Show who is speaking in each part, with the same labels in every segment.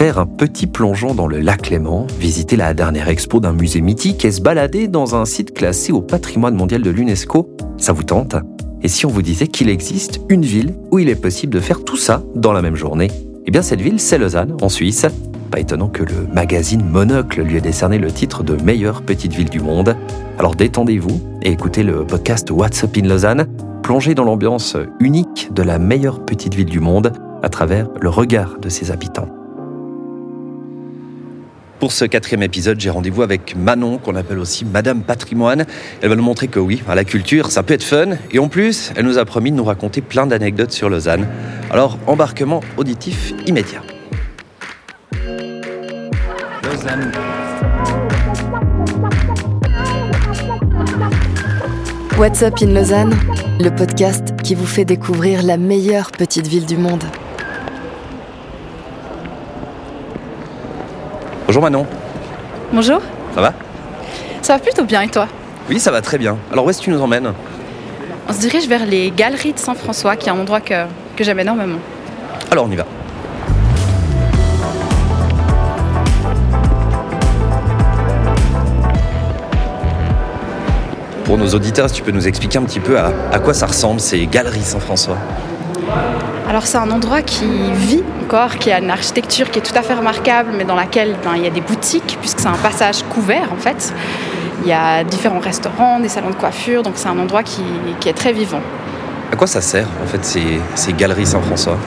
Speaker 1: faire un petit plongeon dans le lac Léman, visiter la dernière expo d'un musée mythique et se balader dans un site classé au patrimoine mondial de l'UNESCO, ça vous tente? Et si on vous disait qu'il existe une ville où il est possible de faire tout ça dans la même journée? Eh bien cette ville, c'est Lausanne, en Suisse. Pas étonnant que le magazine Monocle lui ait décerné le titre de meilleure petite ville du monde. Alors détendez-vous et écoutez le podcast What's Up in Lausanne, plongez dans l'ambiance unique de la meilleure petite ville du monde à travers le regard de ses habitants. Pour ce quatrième épisode, j'ai rendez-vous avec Manon, qu'on appelle aussi Madame Patrimoine. Elle va nous montrer que oui, la culture, ça peut être fun. Et en plus, elle nous a promis de nous raconter plein d'anecdotes sur Lausanne. Alors, embarquement auditif immédiat. Lausanne.
Speaker 2: What's Up in Lausanne, le podcast qui vous fait découvrir la meilleure petite ville du monde.
Speaker 1: Bonjour Manon.
Speaker 3: Bonjour.
Speaker 1: Ça va?
Speaker 3: Ça va plutôt bien et toi?
Speaker 1: Oui, ça va très bien. Alors où est-ce que tu nous emmènes?
Speaker 3: On se dirige vers les Galeries de Saint-François, qui est un endroit que, que j'aime énormément.
Speaker 1: Alors on y va. Pour nos auditeurs, si tu peux nous expliquer un petit peu à, à quoi ça ressemble ces Galeries Saint-François?
Speaker 3: Alors c'est un endroit qui vit encore, qui a une architecture qui est tout à fait remarquable, mais dans laquelle ben, il y a des boutiques, puisque c'est un passage couvert en fait. Il y a différents restaurants, des salons de coiffure, donc c'est un endroit qui, est très vivant.
Speaker 1: À quoi ça sert en fait ces Galeries Saint-François?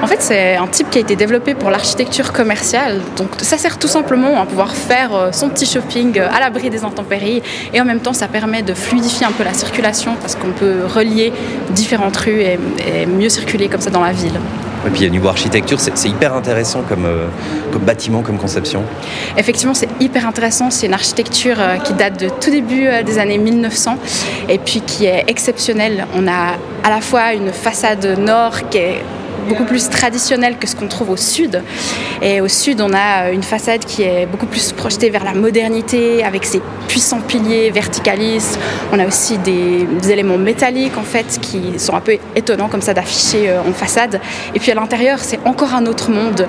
Speaker 3: En fait, c'est un type qui a été développé pour l'architecture commerciale. Donc, ça sert tout simplement à pouvoir faire euh, son petit shopping euh, à l'abri des intempéries. Et en même temps, ça permet de fluidifier un peu la circulation parce qu'on peut relier différentes rues et, et mieux circuler comme ça dans la ville.
Speaker 1: Et puis au niveau architecture, c'est c'est hyper intéressant comme, euh, comme bâtiment, comme conception.
Speaker 3: Effectivement, c'est hyper intéressant. C'est une architecture euh, qui date de tout début euh, des années 1900 et puis qui est exceptionnelle. On a à la fois une façade nord qui est beaucoup plus traditionnelle que ce qu'on trouve au sud. Et au sud, on a une façade qui est beaucoup plus projetée vers la modernité, avec ses puissants piliers verticalistes. On a aussi des, éléments métalliques, en fait, qui sont un peu étonnants comme ça d'afficher euh, en façade. Et puis à l'intérieur, c'est encore un autre monde.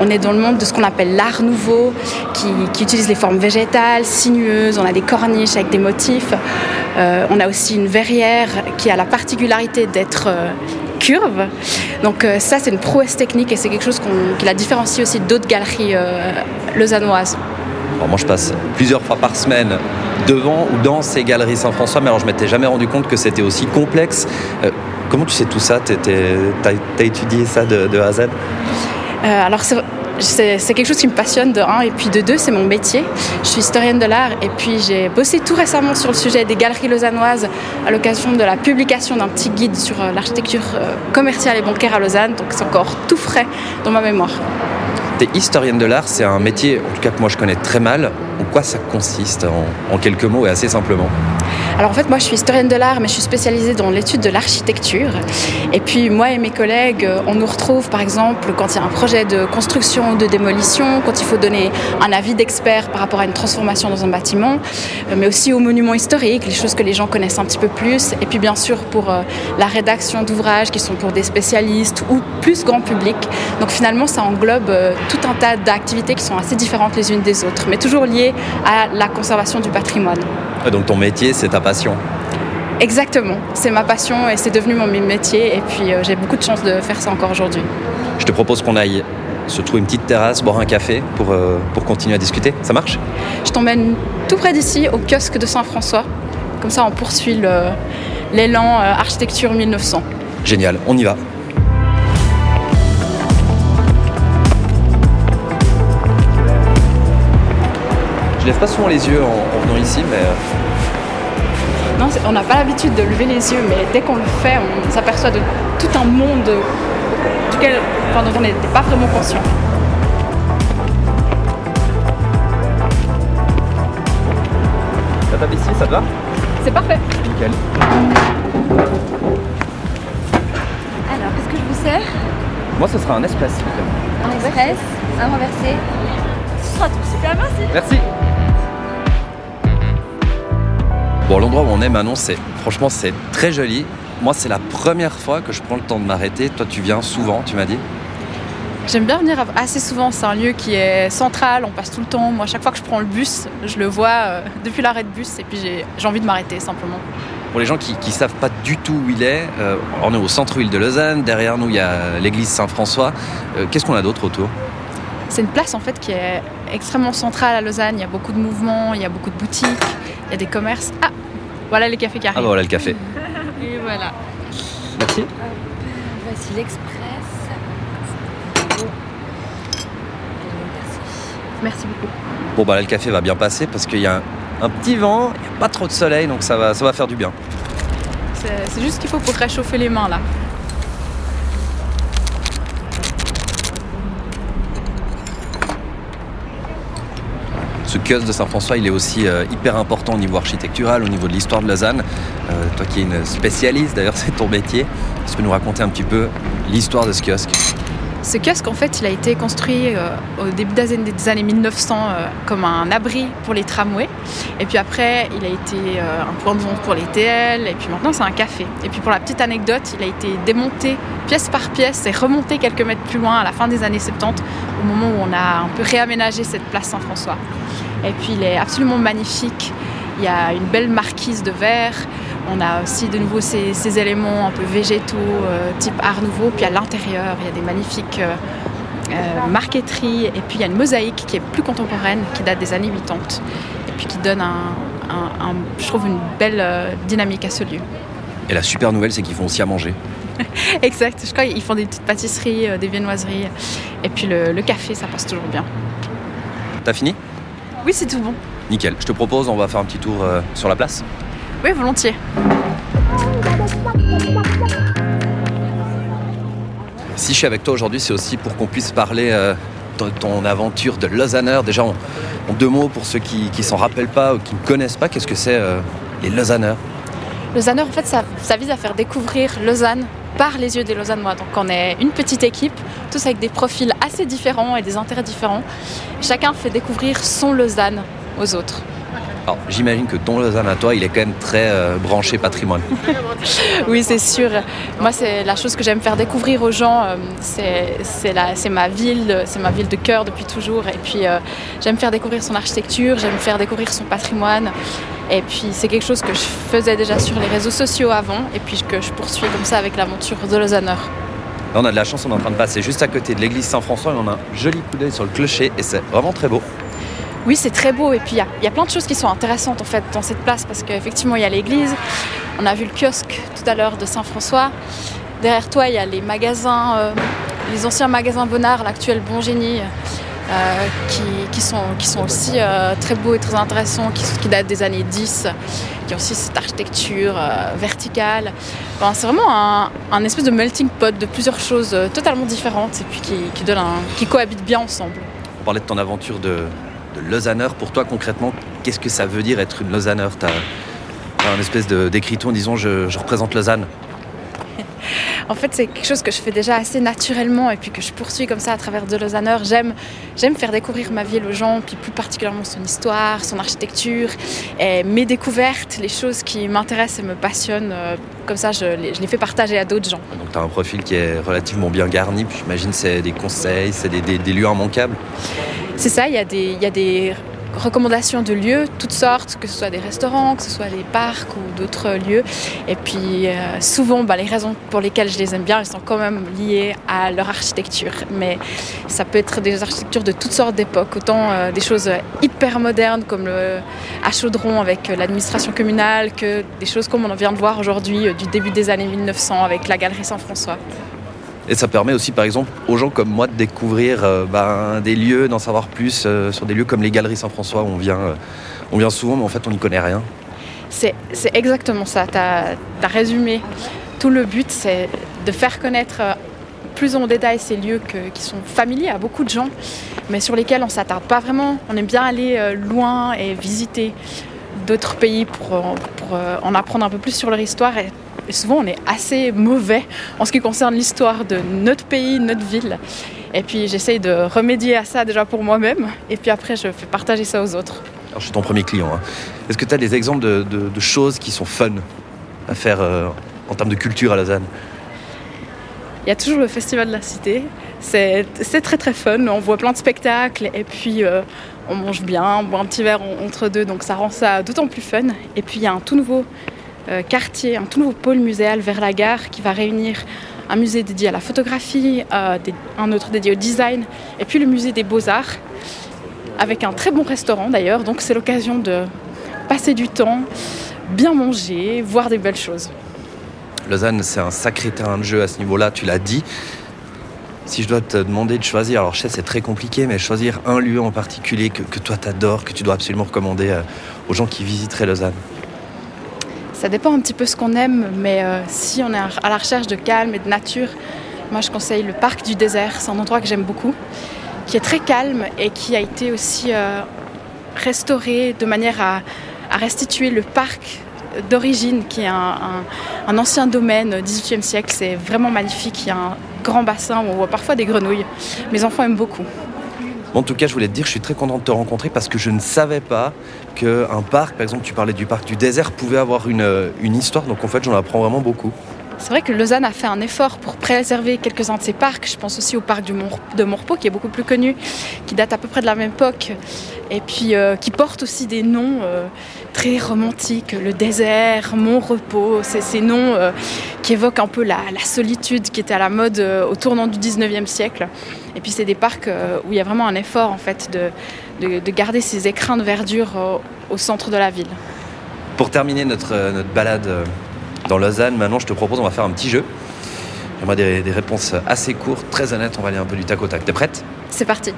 Speaker 3: On est dans le monde de ce qu'on appelle l'art nouveau, qui, utilise les formes végétales, sinueuses. On a des corniches avec des motifs. Euh, on a aussi une verrière qui a la particularité d'être euh, curve. Donc euh, ça, c'est une prouesse technique et c'est quelque chose qu'on- qui la différencie aussi d'autres galeries euh, lausannoises.
Speaker 1: Alors moi, je passe plusieurs fois par semaine devant ou dans ces Galeries Saint-François, mais alors je m'étais jamais rendu compte que c'était aussi complexe. Euh, comment tu sais tout ça? Tu as, étudié ça de, de A à Z?
Speaker 3: Euh, alors c'est quelque chose qui me passionne de un et puis de deux c'est mon métier. Je suis historienne de l'art et puis j'ai bossé tout récemment sur le sujet des galeries lausannoises à l'occasion de la publication d'un petit guide sur euh, l'architecture euh, commerciale et bancaire à Lausanne. Donc c'est encore tout frais dans ma mémoire.
Speaker 1: Tu es historienne de l'art, c'est un métier, en tout cas que moi je connais très mal. Quoi ça consiste en, quelques mots et assez simplement
Speaker 3: Alors en fait, moi je suis historienne de l'art, mais je suis spécialisée dans l'étude de l'architecture. Et puis moi et mes collègues, euh, on nous retrouve par exemple quand il y a un projet de construction ou de démolition, quand il faut donner un avis d'expert par rapport à une transformation dans un bâtiment, euh, mais aussi aux monuments historiques, les choses que les gens connaissent un petit peu plus. Et puis bien sûr pour euh, la rédaction d'ouvrages qui sont pour des spécialistes ou plus grand public. Donc finalement, ça englobe tout un tas d'activités qui sont assez différentes les unes des autres, mais toujours liées à la conservation du patrimoine.
Speaker 1: Et Donc ton métier, c'est ta passion.
Speaker 3: Exactement, c'est ma passion et c'est devenu mon métier et puis euh, j'ai beaucoup de chance de faire ça encore aujourd'hui.
Speaker 1: Je te propose qu'on aille se trouver une petite terrasse, boire un café pour, euh, pour continuer à discuter. Ça marche?
Speaker 3: Je t'emmène tout près d'ici au kiosque de Saint-François, comme ça on poursuit l'élan euh, architecture 1900.
Speaker 1: Génial, on y va. Lève pas souvent les yeux en, en venant ici, mais euh,
Speaker 3: Non, on n'a pas l'habitude de lever les yeux, mais dès qu'on le fait, on s'aperçoit de tout un monde duquel, enfin, dont on n'était pas vraiment conscient.
Speaker 1: ça tape ici, ça te va?
Speaker 3: C'est parfait.
Speaker 1: Nickel.
Speaker 4: Alors, qu'est-ce que je vous sers?
Speaker 1: Moi, ce sera un plaît.
Speaker 4: Un express, un renversé. Ce sera tout. Super, merci.
Speaker 1: Merci. Bon, l'endroit où on est maintenant, c'est franchement, c'est très joli. Moi, c'est la première fois que je prends le temps de m'arrêter. Toi, tu viens souvent, tu m'as dit.
Speaker 3: J'aime bien venir assez souvent, c'est un lieu qui est central, on passe tout le temps. Moi, chaque fois que je prends le bus, je le vois euh, depuis l'arrêt de bus et puis j'ai envie de m'arrêter simplement.
Speaker 1: Pour les gens qui ne savent pas du tout où il est, euh, on est au centre-ville de Lausanne, derrière nous il y a l'église Saint-François. Euh, qu'est-ce qu'on a d'autre autour?
Speaker 3: C'est une place en fait qui est extrêmement centrale à Lausanne, il y a beaucoup de mouvements, il y a beaucoup de boutiques, il y a des commerces. Ah, voilà les cafés qui arrivent.
Speaker 1: Ah bah voilà le café.
Speaker 3: et voilà.
Speaker 1: Merci.
Speaker 4: Voici l'express.
Speaker 3: Merci beaucoup.
Speaker 1: Bon bah là le café va bien passer parce qu'il y a un, un petit vent, il n'y a pas trop de soleil donc ça va, ça va faire du bien.
Speaker 3: C'est c'est juste qu'il faut pour réchauffer les mains là.
Speaker 1: Ce kiosque de Saint-François, il est aussi euh, hyper important au niveau architectural, au niveau de l'histoire de Lausanne. Euh, toi qui es une spécialiste, d'ailleurs c'est ton métier, tu peux nous raconter un petit peu l'histoire de ce kiosque?
Speaker 3: Ce kiosque, en fait, il a été construit euh, au début des années, des années 1900 euh, comme un abri pour les tramways. Et puis après, il a été euh, un point de vente pour les TL. Et puis maintenant, c'est un café. Et puis pour la petite anecdote, il a été démonté pièce par pièce et remonté quelques mètres plus loin à la fin des années 70, au moment où on a un peu réaménagé cette place Saint-François. Et puis il est absolument magnifique. Il y a une belle marquise de verre. On a aussi de nouveau ces, ces éléments un peu végétaux, euh, type art nouveau. Puis à l'intérieur, il y a des magnifiques euh, euh, marqueteries. Et puis il y a une mosaïque qui est plus contemporaine, qui date des années 80. Et puis qui donne, un, un- un- je trouve, une belle dynamique à ce lieu.
Speaker 1: Et la super nouvelle, c'est qu'ils font aussi à manger.
Speaker 3: Exact. Je crois qu'ils font des petites pâtisseries, euh, des viennoiseries. Et puis le, le café, ça passe toujours bien.
Speaker 1: T'as fini?
Speaker 3: Oui, c'est tout bon.
Speaker 1: Nickel. Je te propose, on va faire un petit tour euh, sur la place.
Speaker 3: Oui, volontiers.
Speaker 1: Si je suis avec toi aujourd'hui, c'est aussi pour qu'on puisse parler euh, de ton aventure de Lausanneur. Déjà, en, en deux mots, pour ceux qui ne s'en rappellent pas ou qui ne connaissent pas, qu'est-ce que c'est euh, les Lausanneurs
Speaker 3: Lausanne, en fait, ça, ça vise à faire découvrir Lausanne par les yeux des Lausannois. Donc, on est une petite équipe, tous avec des profils assez différents et des intérêts différents. Chacun fait découvrir son Lausanne aux autres.
Speaker 1: Alors, j'imagine que ton Lausanne à toi, il est quand même très euh, branché patrimoine.
Speaker 3: Oui, c'est sûr. Moi, c'est la chose que j'aime faire découvrir aux gens. euh, C'est ma ville, c'est ma ville de cœur depuis toujours. Et puis, euh, j'aime faire découvrir son architecture, j'aime faire découvrir son patrimoine. Et puis, c'est quelque chose que je faisais déjà sur les réseaux sociaux avant, et puis que je poursuis comme ça avec l'aventure de Lausanneur.
Speaker 1: Là, on a de la chance, on est en train de passer juste à côté de l'église Saint-François et on a un joli coup d'œil sur le clocher et c'est vraiment très beau.
Speaker 3: Oui, c'est très beau. Et puis, il y a- plein de choses qui sont intéressantes en fait dans cette place parce qu'effectivement, il y a l'église. On a vu le kiosque tout à l'heure de Saint-François. Derrière toi, il y a les magasins, euh, les anciens magasins Bonnard, l'actuel Bon Génie, euh, qui, sont, aussi euh, très beaux et très intéressants, qui, datent des années 10, qui ont aussi cette architecture verticale. C'est vraiment un, espèce de melting pot de plusieurs choses totalement différentes et puis qui, qui cohabitent bien ensemble.
Speaker 1: On parlait de ton aventure de, de Lausanneur. Pour toi, concrètement, qu'est-ce que ça veut dire être une Lausanneur T'as as un espèce de- d'écriton disons je, je représente Lausanne.
Speaker 3: En fait, c'est quelque chose que je fais déjà assez naturellement et puis que je poursuis comme ça à travers de Lausanneur. J'aime, j'aime faire découvrir ma ville aux gens, puis plus particulièrement son histoire, son architecture, et mes découvertes, les choses qui m'intéressent et me passionnent. euh, Comme ça, je les, je les fais partager à d'autres gens.
Speaker 1: Donc tu as un profil qui est relativement bien garni. Puis j'imagine c'est des conseils, c'est des, des- des lieux immanquables.
Speaker 3: C'est ça, il y, a des, recommandations de lieux, toutes sortes, que ce soit des restaurants, que ce soit des parcs ou d'autres lieux. Et puis euh, souvent, bah, les raisons pour lesquelles je les aime bien, elles sont quand même liées à leur architecture. Mais ça peut être des architectures de toutes sortes d'époques, autant euh, des choses hyper modernes comme le, à Chaudron avec l'administration communale, que des choses comme on en vient de voir aujourd'hui euh, du début des années 1900 avec la galerie Saint-François.
Speaker 1: Et ça permet aussi, par exemple, aux gens comme moi de découvrir euh, ben, des lieux, d'en savoir plus euh, sur des lieux comme les Galeries Saint-François où on vient, euh, on vient souvent, mais en fait on n'y connaît rien.
Speaker 3: C'est exactement ça, tu as, résumé. Tout le but, c'est de faire connaître plus en détail ces lieux qui sont familiers à beaucoup de gens, mais sur lesquels on ne s'attarde pas vraiment. On aime bien aller loin et visiter d'autres pays pour, euh, pour, en apprendre un peu plus sur leur histoire. Et, et souvent, on est assez mauvais en ce qui concerne l'histoire de notre pays, notre ville. Et puis, j'essaye de remédier à ça déjà pour moi-même, et puis après, je fais partager ça aux autres.
Speaker 1: Alors je suis ton premier client. hein. Est-ce que tu as des exemples de, de- de choses qui sont fun à faire euh, en termes de culture à Lausanne?
Speaker 3: Il y a toujours le Festival de la Cité, C'est très très fun, on voit plein de spectacles et puis euh, on mange bien, on boit un petit verre entre deux, donc ça rend ça d'autant plus fun. Et puis il y a un tout nouveau euh, quartier, un tout nouveau pôle muséal vers la gare qui va réunir un musée dédié à la photographie, euh, un autre dédié au design, et puis le musée des beaux-arts, avec un très bon restaurant d'ailleurs, donc c'est l'occasion de passer du temps, bien manger, voir des belles choses.
Speaker 1: Lausanne, c'est un sacré terrain de jeu à ce niveau-là, tu l'as dit. Si je dois te demander de choisir, alors je sais c'est très compliqué, mais choisir un lieu en particulier que, toi t'adores, que tu dois absolument recommander euh, aux gens qui visiteraient Lausanne
Speaker 3: Ça dépend un petit peu ce qu'on aime, mais euh, si on est à la recherche de calme et de nature, moi je conseille le parc du désert. C'est un endroit que j'aime beaucoup, qui est très calme et qui a été aussi euh, restauré de manière à, restituer le parc d'origine, qui est un, ancien domaine 18e siècle. C'est vraiment magnifique. Grand bassin où on voit parfois des grenouilles. Mes enfants aiment beaucoup.
Speaker 1: En tout cas, je voulais te dire, je suis très content de te rencontrer parce que je ne savais pas qu'un parc, par exemple, tu parlais du parc du désert, pouvait avoir une, une histoire. Donc en fait, j'en apprends vraiment beaucoup.
Speaker 3: C'est vrai que Lausanne a fait un effort pour préserver quelques-uns de ses parcs. Je pense aussi au parc de Montrepeau, qui est beaucoup plus connu, qui date à peu près de la même époque, et puis euh, qui porte aussi des noms euh, très romantiques. Le désert, Montrepeau, c'est ces noms euh, qui évoquent un peu la, solitude qui était à la mode au tournant du 19e siècle. Et puis c'est des parcs où il y a vraiment un effort en fait de, de, garder ces écrins de verdure au centre de la ville.
Speaker 1: Pour terminer notre balade dans Lausanne. Maintenant, je te propose, on va faire un petit jeu. J'aimerais des, des réponses assez courtes, très honnêtes. On va aller un peu du tac au tac. T'es prête?
Speaker 3: C'est parti.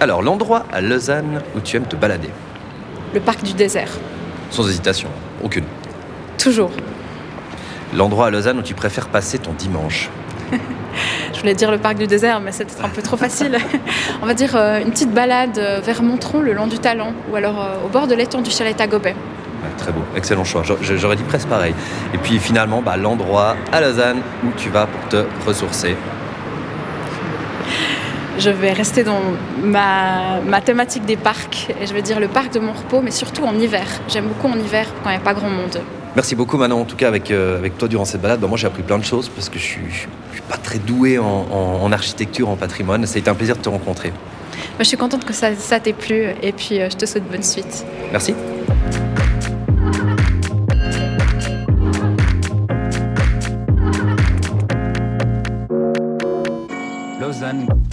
Speaker 1: Alors, l'endroit à Lausanne où tu aimes te balader
Speaker 3: Le parc du désert.
Speaker 1: Sans hésitation, aucune.
Speaker 3: Toujours.
Speaker 1: L'endroit à Lausanne où tu préfères passer ton dimanche
Speaker 3: Je voulais dire le parc du désert, mais c'est un peu trop facile. On va dire euh, une petite balade euh, vers Montron, le long du Talent, ou alors euh, au bord de l'étang du chalet à Gobet
Speaker 1: très beau, excellent choix. J'aurais dit presque pareil. Et puis finalement, bah, l'endroit à Lausanne où tu vas pour te ressourcer.
Speaker 3: Je vais rester dans ma, ma, thématique des parcs et je vais dire le parc de Montrepeau, mais surtout en hiver. J'aime beaucoup en hiver quand il n'y a pas grand monde.
Speaker 1: Merci beaucoup Manon, en tout cas avec, euh, avec toi durant cette balade. Bah, moi j'ai appris plein de choses parce que je ne suis, pas très doué en, architecture, en patrimoine. Ça a été un plaisir de te rencontrer.
Speaker 3: je suis contente que ça, ça t'ait plu et puis euh, je te souhaite bonne suite.
Speaker 1: Merci. Lausanne